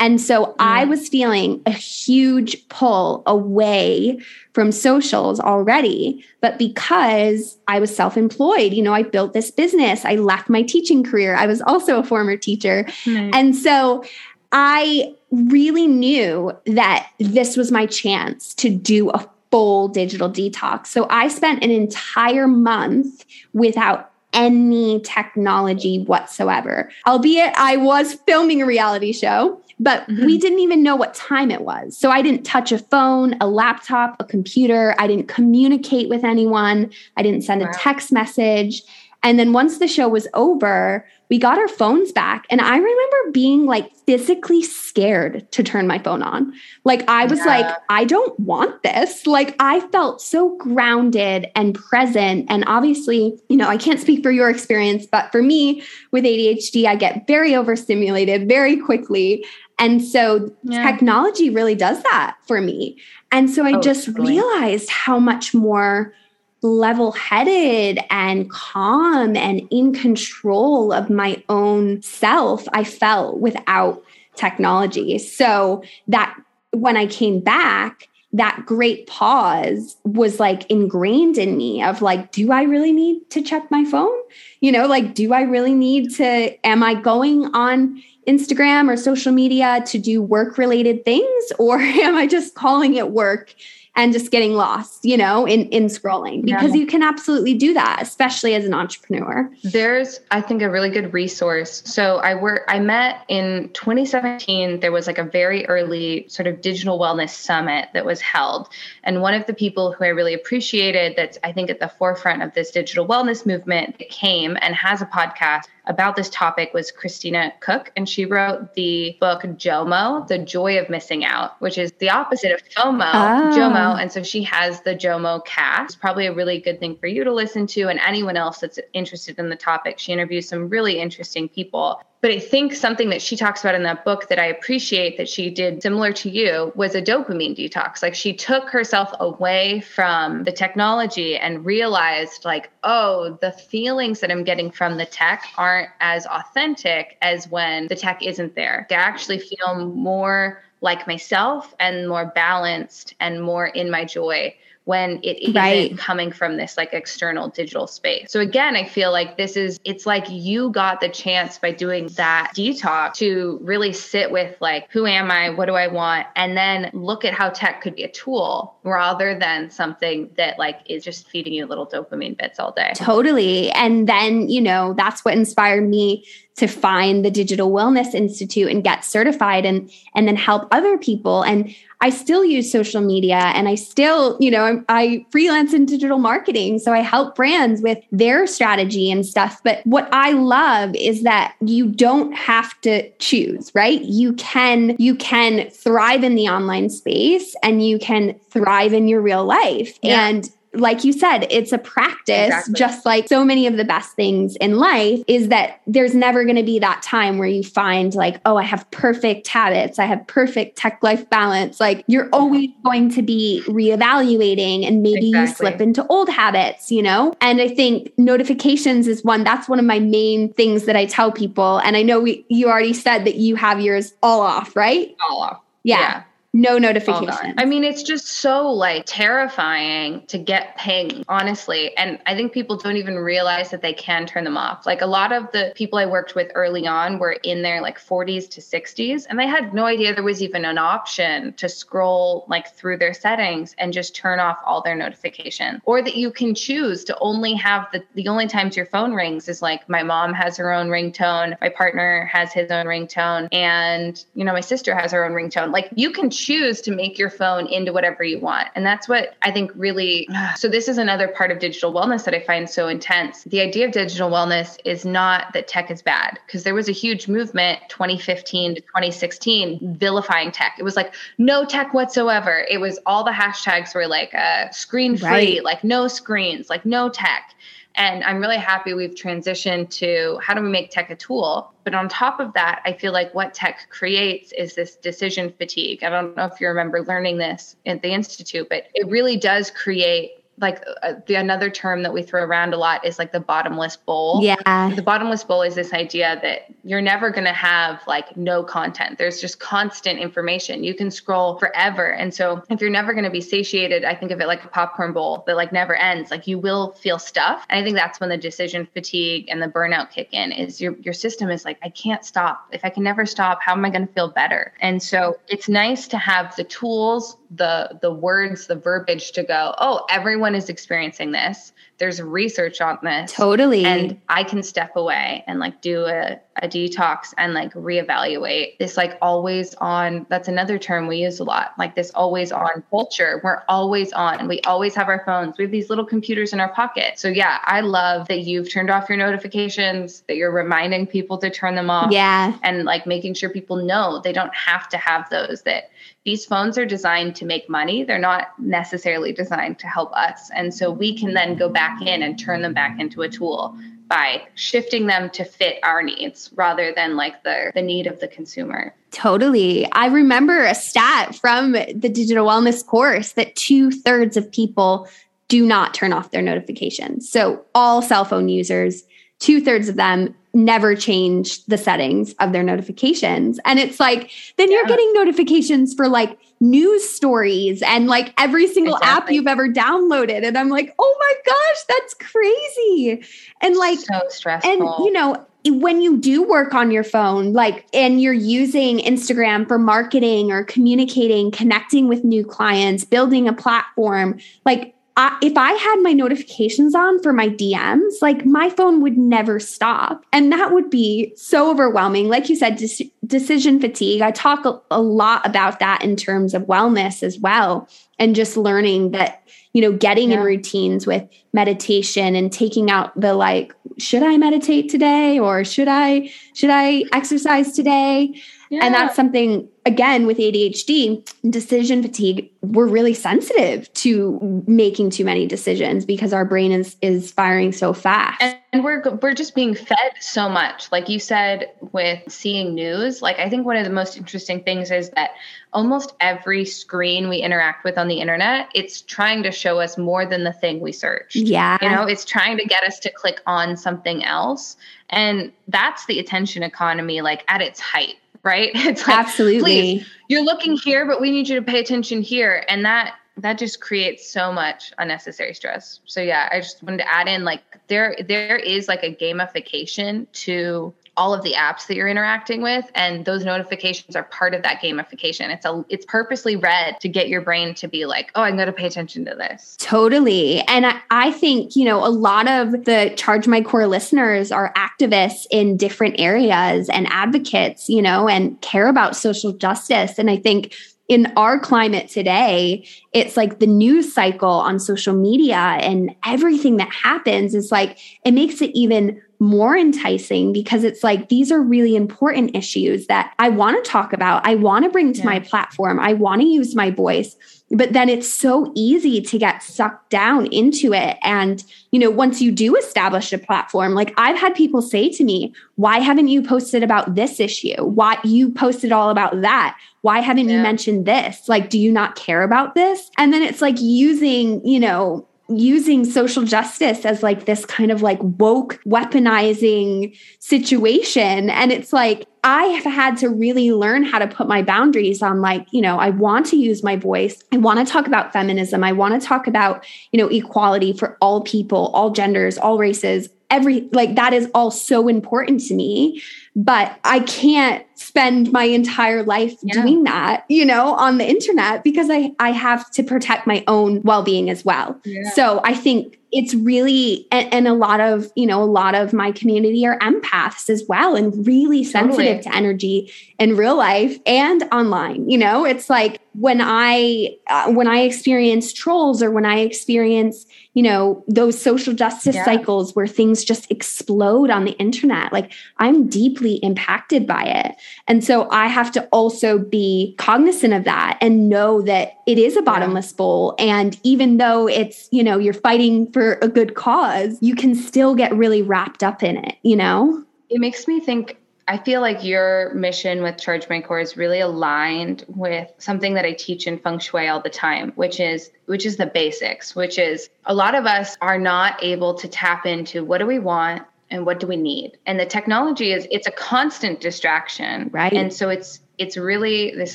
And so mm. I was feeling a huge pull away from socials already. But because I was self employed, you know, I built this business, I left my teaching career. I was also a former teacher. Mm. And so I really knew that this was my chance to do a full digital detox. So I spent an entire month without any technology whatsoever. Albeit I was filming a reality show, but mm-hmm. we didn't even know what time it was. So I didn't touch a phone, a laptop, a computer. I didn't communicate with anyone. I didn't send wow. a text message. And then once the show was over, we got our phones back. And I remember being like physically scared to turn my phone on. Like, I was yeah. like, I don't want this. Like, I felt so grounded and present. And obviously, you know, I can't speak for your experience, but for me with ADHD, I get very overstimulated very quickly. And so yeah. technology really does that for me. And so I oh, just totally. realized how much more level headed and calm and in control of my own self I felt without technology. So that when I came back, that great pause was like ingrained in me of like, do I really need to check my phone? You know, like, do I really need to, am I going on Instagram or social media to do work related things? Or am I just calling it work and just getting lost, you know, in in scrolling because yeah. you can absolutely do that, especially as an entrepreneur. There's I think a really good resource. So I work I met in 2017 there was like a very early sort of digital wellness summit that was held and one of the people who I really appreciated that's I think at the forefront of this digital wellness movement came and has a podcast about this topic was Christina Crook, and she wrote the book JOMO, The Joy of Missing Out, which is the opposite of FOMO, oh. JOMO. And so she has the JOMO cast. It's probably a really good thing for you to listen to, and anyone else that's interested in the topic. She interviews some really interesting people. But I think something that she talks about in that book that I appreciate that she did similar to you was a dopamine detox. Like she took herself away from the technology and realized, like, oh, the feelings that I'm getting from the tech aren't as authentic as when the tech isn't there. I actually feel more like myself and more balanced and more in my joy when it isn't coming from this like external digital space. So again, I feel like this is it's like you got the chance by doing that detox to really sit with like who am I, what do I want, and then look at how tech could be a tool rather than something that like is just feeding you little dopamine bits all day. Totally. And then, you know, that's what inspired me to find the Digital Wellness Institute and get certified and and then help other people and I still use social media and I still, you know, I freelance in digital marketing. So I help brands with their strategy and stuff. But what I love is that you don't have to choose, right? You can, you can thrive in the online space and you can thrive in your real life. Yeah. And like you said, it's a practice, exactly. just like so many of the best things in life is that there's never going to be that time where you find, like, oh, I have perfect habits, I have perfect tech life balance. Like, you're always going to be reevaluating and maybe exactly. you slip into old habits, you know? And I think notifications is one, that's one of my main things that I tell people. And I know we, you already said that you have yours all off, right? All off. yeah. yeah no notification. I mean, it's just so like terrifying to get pinged, honestly. And I think people don't even realize that they can turn them off. Like a lot of the people I worked with early on were in their like 40s to 60s, and they had no idea there was even an option to scroll like through their settings and just turn off all their notifications. Or that you can choose to only have the the only times your phone rings is like my mom has her own ringtone, my partner has his own ringtone, and you know, my sister has her own ringtone. Like you can choose to make your phone into whatever you want. And that's what I think really. So, this is another part of digital wellness that I find so intense. The idea of digital wellness is not that tech is bad, because there was a huge movement 2015 to 2016 vilifying tech. It was like no tech whatsoever. It was all the hashtags were like uh, screen free, right. like no screens, like no tech. And I'm really happy we've transitioned to how do we make tech a tool? But on top of that, I feel like what tech creates is this decision fatigue. I don't know if you remember learning this at the Institute, but it really does create like uh, the another term that we throw around a lot is like the bottomless bowl. Yeah. The bottomless bowl is this idea that you're never going to have like no content. There's just constant information. You can scroll forever. And so if you're never going to be satiated, I think of it like a popcorn bowl that like never ends. Like you will feel stuff. And I think that's when the decision fatigue and the burnout kick in is your your system is like I can't stop. If I can never stop, how am I going to feel better? And so it's nice to have the tools the the words the verbiage to go oh everyone is experiencing this. There's research on this. Totally. And i can step away and like do a, a detox and like reevaluate. This like always on that's another term we use a lot like this always on culture. We're always on. We always have our phones. We have these little computers in our pocket. So yeah i love that you've turned off your notifications that you're reminding people to turn them off yeah. and like making sure people know they don't have to have those that these phones are designed to make money. They're not necessarily designed to help us. And so we can then go back in and turn them back into a tool by shifting them to fit our needs rather than like the the need of the consumer. Totally. I remember a stat from the digital wellness course that two thirds of people do not turn off their notifications. So all cell phone users, two thirds of them never change the settings of their notifications. And it's like, then yeah. you're getting notifications for like news stories and like every single exactly. app you've ever downloaded. And I'm like, oh my gosh, that's crazy. And like, so stressful. And, you know, when you do work on your phone, like, and you're using Instagram for marketing or communicating, connecting with new clients, building a platform, like, I, if I had my notifications on for my DMs, like my phone would never stop. And that would be so overwhelming. Like you said, de- decision fatigue. I talk a, a lot about that in terms of wellness as well. And just learning that, you know, getting yeah. in routines with meditation and taking out the like, should I meditate today or should I, should I exercise today? Yeah. And that's something, again, with ADHD, decision fatigue, we're really sensitive to making too many decisions because our brain is, is firing so fast. And, and we're, we're just being fed so much. Like you said, with seeing news, like I think one of the most interesting things is that almost every screen we interact with on the internet, it's trying to show us more than the thing we searched. Yeah. You know, it's trying to get us to click on something else. And that's the attention economy, like at its height right? It's like, absolutely. Please, you're looking here, but we need you to pay attention here, and that that just creates so much unnecessary stress. So yeah, I just wanted to add in like there there is like a gamification to all of the apps that you're interacting with and those notifications are part of that gamification. It's a it's purposely read to get your brain to be like oh i'm going to pay attention to this. Totally. And I, I think you know a lot of the charge my core listeners are activists in different areas and advocates you know and care about social justice. And i think in our climate today, it's like the news cycle on social media and everything that happens is like, it makes it even more enticing because it's like these are really important issues that I want to talk about. I want to bring to yeah. my platform. I want to use my voice. But then it's so easy to get sucked down into it. And, you know, once you do establish a platform, like I've had people say to me, why haven't you posted about this issue? Why you posted all about that? Why haven't yeah. you mentioned this? Like, do you not care about this? And then it's like using, you know, using social justice as like this kind of like woke weaponizing situation. And it's like, I have had to really learn how to put my boundaries on like, you know, I want to use my voice. I want to talk about feminism. I want to talk about, you know, equality for all people, all genders, all races, every like that is all so important to me but I can't spend my entire life yeah. doing that, you know, on the internet because I I have to protect my own well-being as well. Yeah. So I think it's really and, and, a lot of you know a lot of my community are empaths as well and really sensitive totally. to energy in real life and online you know it's like when i uh, when i experience trolls or when i experience you know those social justice yeah. cycles where things just explode on the internet like i'm deeply impacted by it and so i have to also be cognizant of that and know that it is a bottomless yeah. bowl and even though it's you know you're fighting for a good cause, you can still get really wrapped up in it, you know? It makes me think I feel like your mission with Charge My Core is really aligned with something that I teach in feng shui all the time, which is which is the basics, which is a lot of us are not able to tap into what do we want and what do we need. And the technology is it's a constant distraction. Right. And so it's it's really this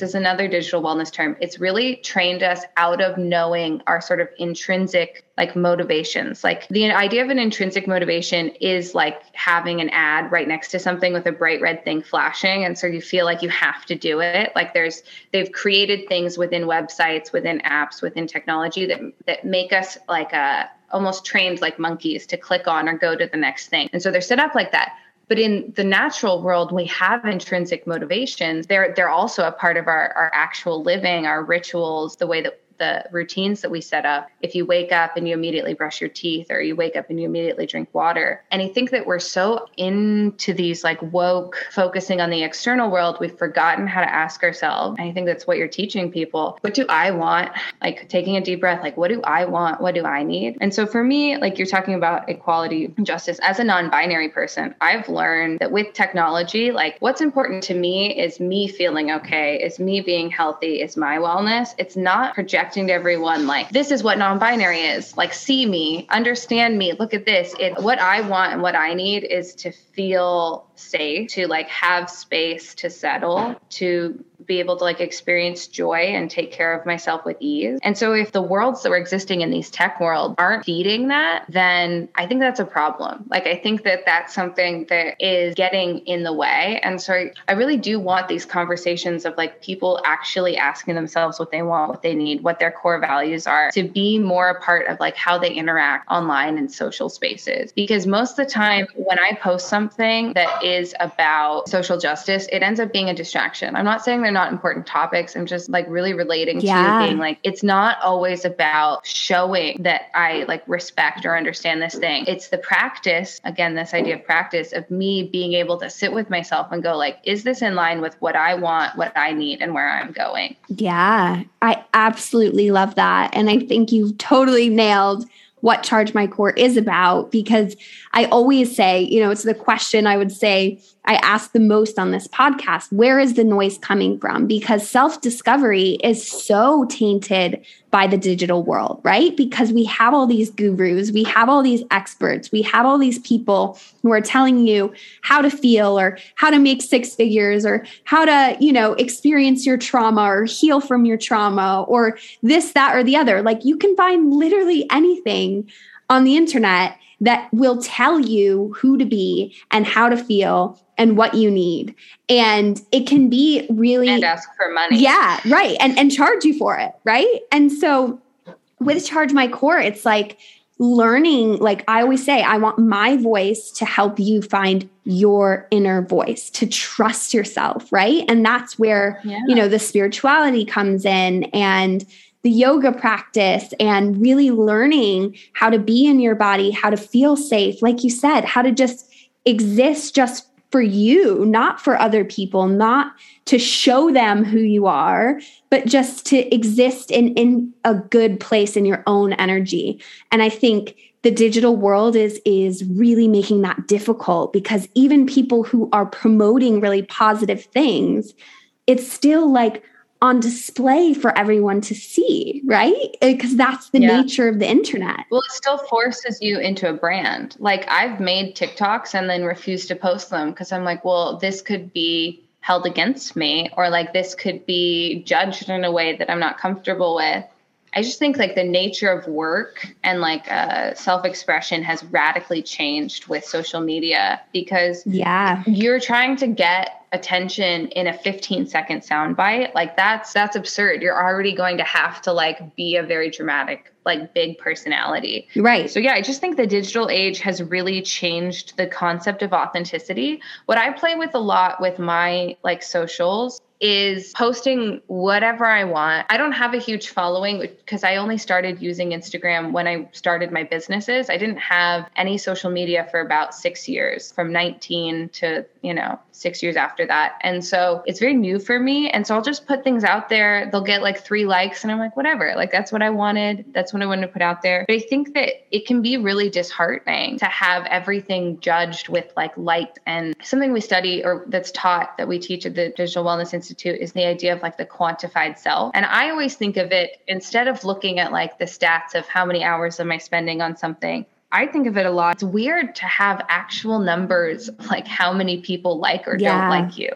is another digital wellness term it's really trained us out of knowing our sort of intrinsic like motivations like the idea of an intrinsic motivation is like having an ad right next to something with a bright red thing flashing and so you feel like you have to do it like there's they've created things within websites within apps within technology that that make us like a almost trained like monkeys to click on or go to the next thing and so they're set up like that but in the natural world, we have intrinsic motivations. They're they're also a part of our, our actual living, our rituals, the way that the routines that we set up. If you wake up and you immediately brush your teeth, or you wake up and you immediately drink water. And I think that we're so into these like woke, focusing on the external world, we've forgotten how to ask ourselves. I think that's what you're teaching people. What do I want? Like taking a deep breath, like, what do I want? What do I need? And so for me, like you're talking about equality and justice as a non binary person, I've learned that with technology, like what's important to me is me feeling okay, is me being healthy, is my wellness. It's not projecting projecting to everyone like this is what non-binary is. Like see me understand me look at this. It what i want and what i need is to feel safe to like have space to settle to be able to like experience joy and take care of myself with ease. And so if the worlds that we're existing in these tech world aren't feeding that, then I think that's a problem. Like I think that that's something that is getting in the way. And so I really do want these conversations of like people actually asking themselves what they want, what they need, what their core values are to be more a part of like how they interact online and social spaces. Because most of the time when I post something that is about social justice, it ends up being a distraction. I'm not saying they're not important topics. I'm just like really relating yeah. to being like, it's not always about showing that I like respect or understand this thing. It's the practice, again, this idea of practice of me being able to sit with myself and go like, is this in line with what I want, what I need, and where I'm going? Yeah, I absolutely love that. And I think you've totally nailed what Charge My Core is about because I always say, you know, it's the question I would say I ask the most on this podcast where is the noise coming from? Because self discovery is so tainted by the digital world, right? Because we have all these gurus, we have all these experts, we have all these people who are telling you how to feel or how to make six figures or how to, you know, experience your trauma or heal from your trauma or this, that, or the other. Like you can find literally anything on the internet that will tell you who to be and how to feel and what you need. And it can be really and ask for money. Yeah, right. And and charge you for it, right? And so with Charge My Core, it's like learning like I always say I want my voice to help you find your inner voice, to trust yourself, right? And that's where, yeah. you know, the spirituality comes in and the yoga practice and really learning how to be in your body, how to feel safe, like you said, how to just exist just for you, not for other people, not to show them who you are, but just to exist in, in a good place in your own energy. And I think the digital world is is really making that difficult because even people who are promoting really positive things, it's still like on display for everyone to see, right? Because that's the yeah. nature of the internet. Well, it still forces you into a brand. Like I've made TikToks and then refused to post them because I'm like, well, this could be held against me or like this could be judged in a way that I'm not comfortable with. I just think like the nature of work and like uh, self expression has radically changed with social media because yeah, you're trying to get attention in a 15 second soundbite. Like that's that's absurd. You're already going to have to like be a very dramatic, like big personality. Right. So yeah, I just think the digital age has really changed the concept of authenticity. What I play with a lot with my like socials is posting whatever I want. I don't have a huge following because I only started using Instagram when I started my businesses. I didn't have any social media for about 6 years from 19 to, you know, 6 years after that. And so it's very new for me and so I'll just put things out there. They'll get like 3 likes and I'm like whatever. Like that's what I wanted. That's what I wanted to put out there. But I think that it can be really disheartening to have everything judged with like light and something we study or that's taught that we teach at the Digital Wellness Institute Institute is the idea of like the quantified self. And I always think of it instead of looking at like the stats of how many hours am I spending on something, I think of it a lot. It's weird to have actual numbers like how many people like or yeah. don't like you.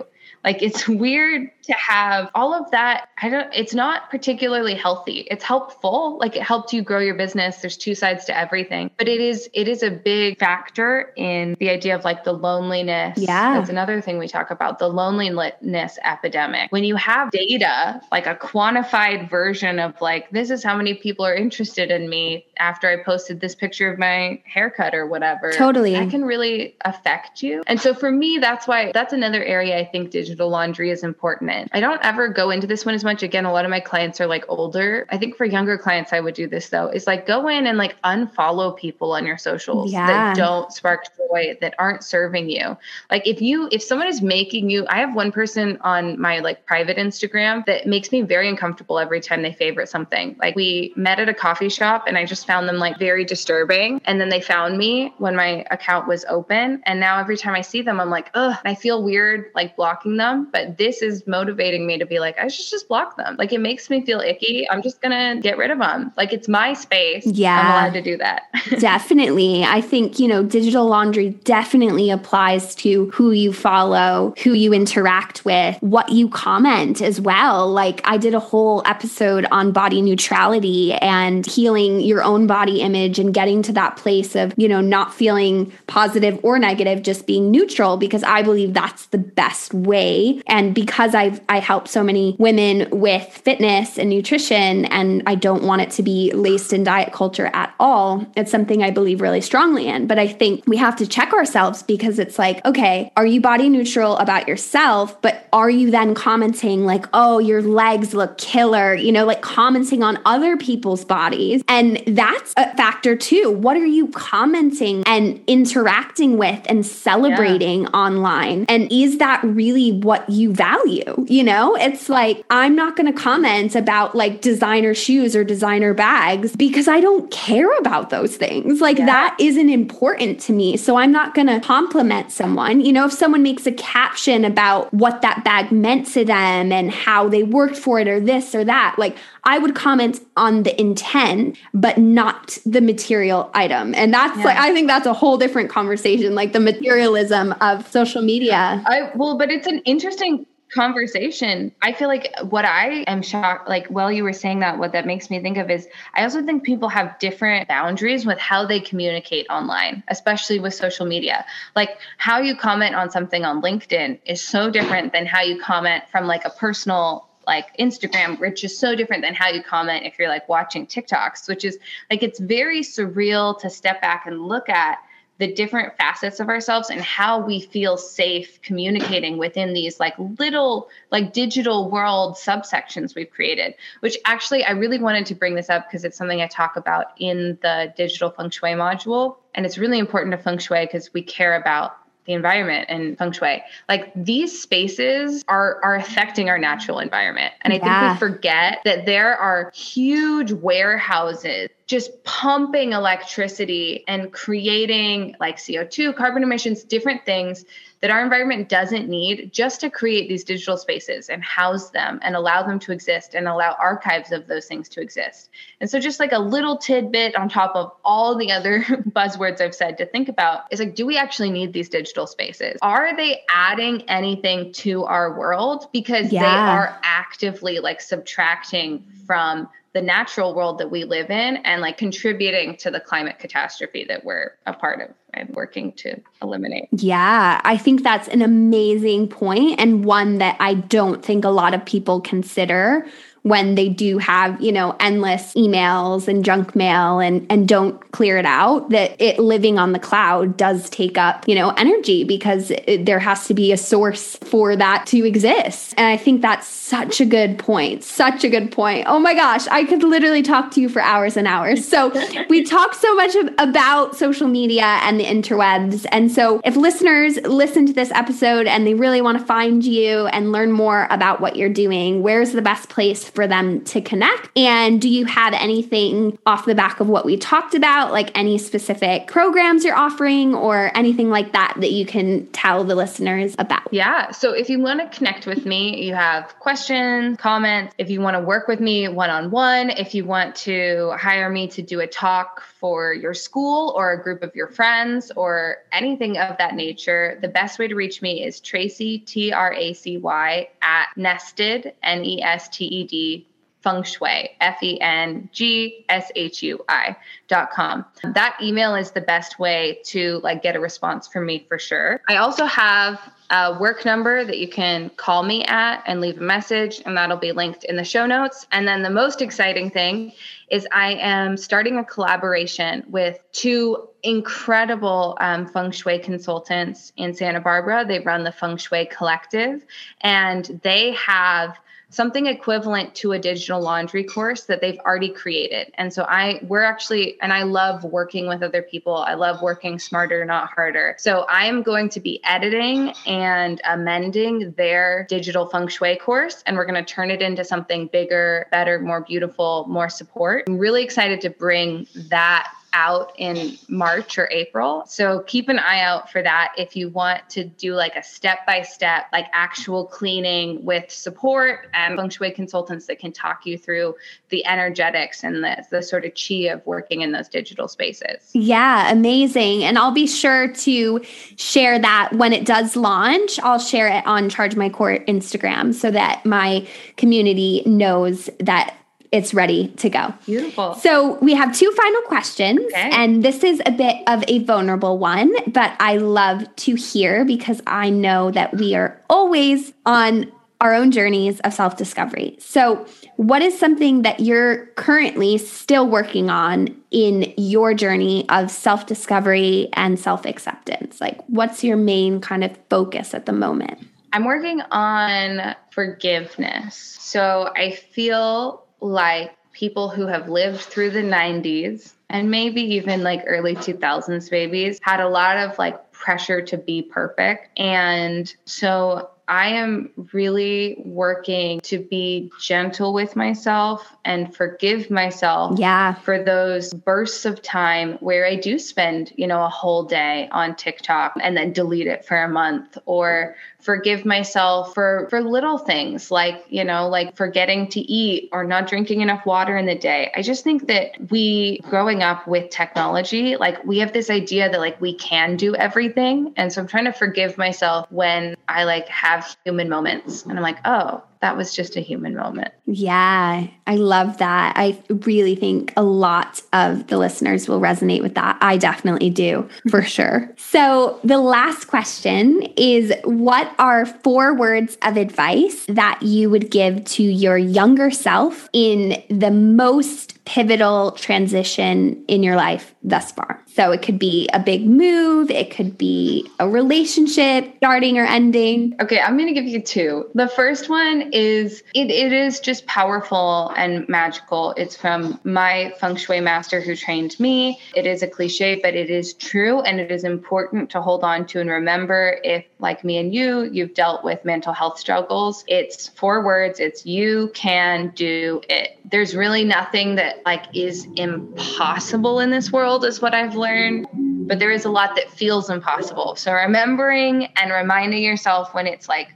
Like it's weird to have all of that. I don't, it's not particularly healthy. It's helpful. Like it helped you grow your business. There's two sides to everything, but it is, it is a big factor in the idea of like the loneliness. Yeah. That's another thing we talk about the loneliness epidemic. When you have data, like a quantified version of like, this is how many people are interested in me after I posted this picture of my haircut or whatever. Totally. That can really affect you. And so for me, that's why that's another area I think digital laundry is important. I don't ever go into this one as much. Again, a lot of my clients are like older. I think for younger clients, I would do this though, is like go in and like unfollow people on your socials yeah. that don't spark joy, that aren't serving you. Like if you, if someone is making you, I have one person on my like private Instagram that makes me very uncomfortable every time they favorite something. Like we met at a coffee shop and I just found them like very disturbing. And then they found me when my account was open. And now every time I see them, I'm like, ugh, I feel weird like blocking them, but this is motivating me to be like, I should just block them. Like it makes me feel icky. I'm just gonna get rid of them. Like it's my space. Yeah. I'm allowed to do that. definitely. I think, you know, digital laundry definitely applies to who you follow, who you interact with, what you comment as well. Like I did a whole episode on body neutrality and healing your own body image and getting to that place of, you know, not feeling positive or negative, just being neutral because I believe that's the best way. And because I've I help so many women with fitness and nutrition and I don't want it to be laced in diet culture at all, it's something I believe really strongly in. But I think we have to check ourselves because it's like, okay, are you body neutral about yourself? But are you then commenting like, oh, your legs look killer, you know, like commenting on other people's bodies? And that's a factor too. What are you commenting and interacting with and celebrating yeah. online? And is that really what you value? You know, it's like, I'm not going to comment about like designer shoes or designer bags because I don't care about those things. Like, yeah. that isn't important to me. So I'm not going to compliment someone. You know, if someone makes a caption about what that bag meant to them and how they worked for it or this or that, like, I would comment on the intent, but not the material item. And that's yeah. like, I think that's a whole different conversation, like the materialism of social media. I, well, but it's an interesting conversation. I feel like what i am shocked like while you were saying that what that makes me think of is i also think people have different boundaries with how they communicate online especially with social media. Like how you comment on something on linkedin is so different than how you comment from like a personal like Instagram, which is so different than how you comment if you're like watching TikToks, which is like it's very surreal to step back and look at the different facets of ourselves and how we feel safe communicating within these like little like digital world subsections we've created which actually i really wanted to bring this up because it's something i talk about in the digital feng shui module and it's really important to feng shui because we care about the environment and feng shui. Like these spaces are are affecting our natural environment. And I yeah. think we forget that there are huge warehouses just pumping electricity and creating like CO2, carbon emissions, different things that our environment doesn't need just to create these digital spaces and house them and allow them to exist and allow archives of those things to exist. And so, just like a little tidbit on top of all the other buzzwords I've said to think about is like, do we actually need these digital spaces? Are they adding anything to our world? Because yeah. they are actively like subtracting from the natural world that we live in and like contributing to the climate catastrophe that we're a part of and working to eliminate. Yeah, I think that's an amazing point and one that I don't think a lot of people consider when they do have, you know, endless emails and junk mail and and don't clear it out that it living on the cloud does take up, you know, energy because it, there has to be a source for that to exist. And I think that's such a good point. Such a good point. Oh my gosh, I could literally talk to you for hours and hours. So, we talked so much about social media and the interwebs. And so, if listeners listen to this episode and they really want to find you and learn more about what you're doing, where's the best place for them to connect? And do you have anything off the back of what we talked about, like any specific programs you're offering or anything like that that you can tell the listeners about? Yeah. So if you want to connect with me, you have questions, comments. If you want to work with me one on one, if you want to hire me to do a talk for your school or a group of your friends or anything of that nature, the best way to reach me is Tracy, T R A C Y, at nested, N E S T E D feng shui, F E N G S H U I dot com. That email is the best way to like get a response from me for sure. I also have a work number that you can call me at and leave a message, and that'll be linked in the show notes. And then the most exciting thing is I am starting a collaboration with two incredible um, feng shui consultants in Santa Barbara. They run the Feng Shui Collective, and they have something equivalent to a digital laundry course that they've already created. And so I we're actually and I love working with other people. I love working smarter, not harder. So I am going to be editing and amending their digital feng shui course and we're going to turn it into something bigger, better, more beautiful, more support. I'm really excited to bring that out in March or April. So keep an eye out for that if you want to do like a step by step, like actual cleaning with support and feng shui consultants that can talk you through the energetics and the, the sort of chi of working in those digital spaces. Yeah, amazing. And I'll be sure to share that when it does launch. I'll share it on Charge My Core Instagram so that my community knows that it's ready to go. Beautiful. So we have two final questions, okay. and this is a bit of a vulnerable one, but I love to hear because I know that we are always on our own journeys of self discovery. So, what is something that you're currently still working on in your journey of self discovery and self acceptance? Like, what's your main kind of focus at the moment? I'm working on forgiveness. So, I feel like people who have lived through the 90s and maybe even like early 2000s babies had a lot of like pressure to be perfect. And so I am really working to be gentle with myself and forgive myself yeah. for those bursts of time where I do spend, you know, a whole day on TikTok and then delete it for a month or forgive myself for for little things like, you know, like forgetting to eat or not drinking enough water in the day. I just think that we growing up with technology, like we have this idea that like we can do everything. And so I'm trying to forgive myself when I like have human moments and I'm like, "Oh, that was just a human moment. Yeah, I love that. I really think a lot of the listeners will resonate with that. I definitely do, for sure. So, the last question is What are four words of advice that you would give to your younger self in the most pivotal transition in your life thus far. So it could be a big move, it could be a relationship starting or ending. Okay, I'm going to give you two. The first one is it, it is just powerful and magical. It's from my feng shui master who trained me. It is a cliche, but it is true and it is important to hold on to and remember if like me and you, you've dealt with mental health struggles. It's four words, it's you can do it. There's really nothing that like is impossible in this world is what I've learned, but there is a lot that feels impossible. So remembering and reminding yourself when it's like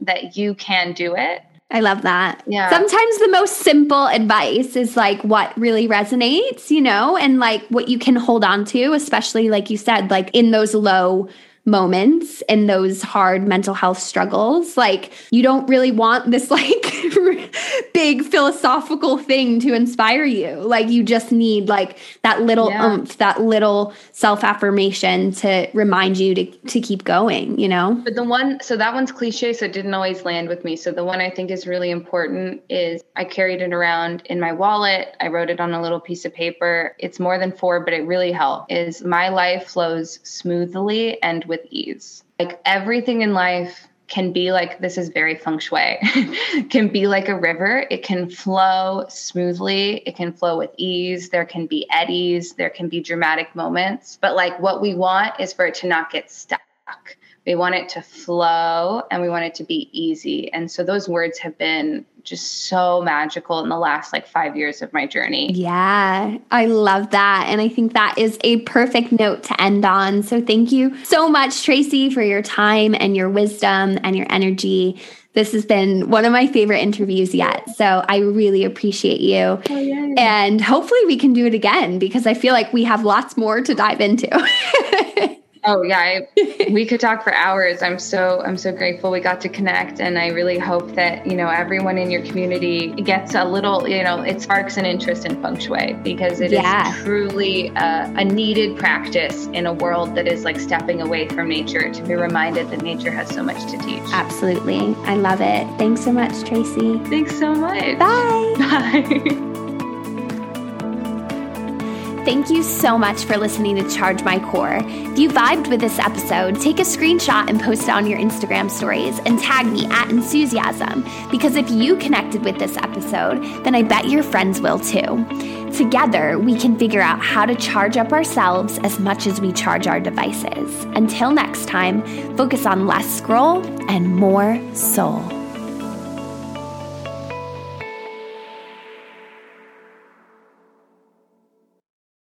that you can do it. I love that. Yeah. Sometimes the most simple advice is like what really resonates, you know, and like what you can hold on to, especially like you said, like in those low moments and those hard mental health struggles. Like, you don't really want this like big philosophical thing to inspire you. Like, you just need like that little yeah. oomph, that little self affirmation to remind you to, to keep going, you know? But the one, so that one's cliche, so it didn't always land with me. So the one I think is really important is I carried it around in my wallet. I wrote it on a little piece of paper. It's more than four, but it really helped. Is my life flows smoothly and with with ease. Like everything in life can be like this is very feng shui. Can be like a river. It can flow smoothly. It can flow with ease. There can be eddies there can be dramatic moments. But like what we want is for it to not get stuck we want it to flow and we want it to be easy and so those words have been just so magical in the last like five years of my journey. Yeah, I love that. And I think that is a perfect note to end on. So thank you so much, Tracy, for your time and your wisdom and your energy. This has been one of my favorite interviews yet. So I really appreciate you. Oh, yeah. And hopefully we can do it again because I feel like we have lots more to dive into. Oh yeah, I, we could talk for hours. I'm so I'm so grateful we got to connect, and I really hope that you know everyone in your community gets a little you know it sparks an interest in feng shui because it yeah. is truly a, a needed practice in a world that is like stepping away from nature. To be reminded that nature has so much to teach. Absolutely, I love it. Thanks so much, Tracy. Thanks so much. Bye. Bye. Thank you so much for listening to Charge My Core. If you vibed with this episode, take a screenshot and post it on your Instagram stories and tag me at enthusiasm because if you connected with this episode, then I bet your friends will too. Together, we can figure out how to charge up ourselves as much as we charge our devices. Until next time, focus on less scroll and more soul.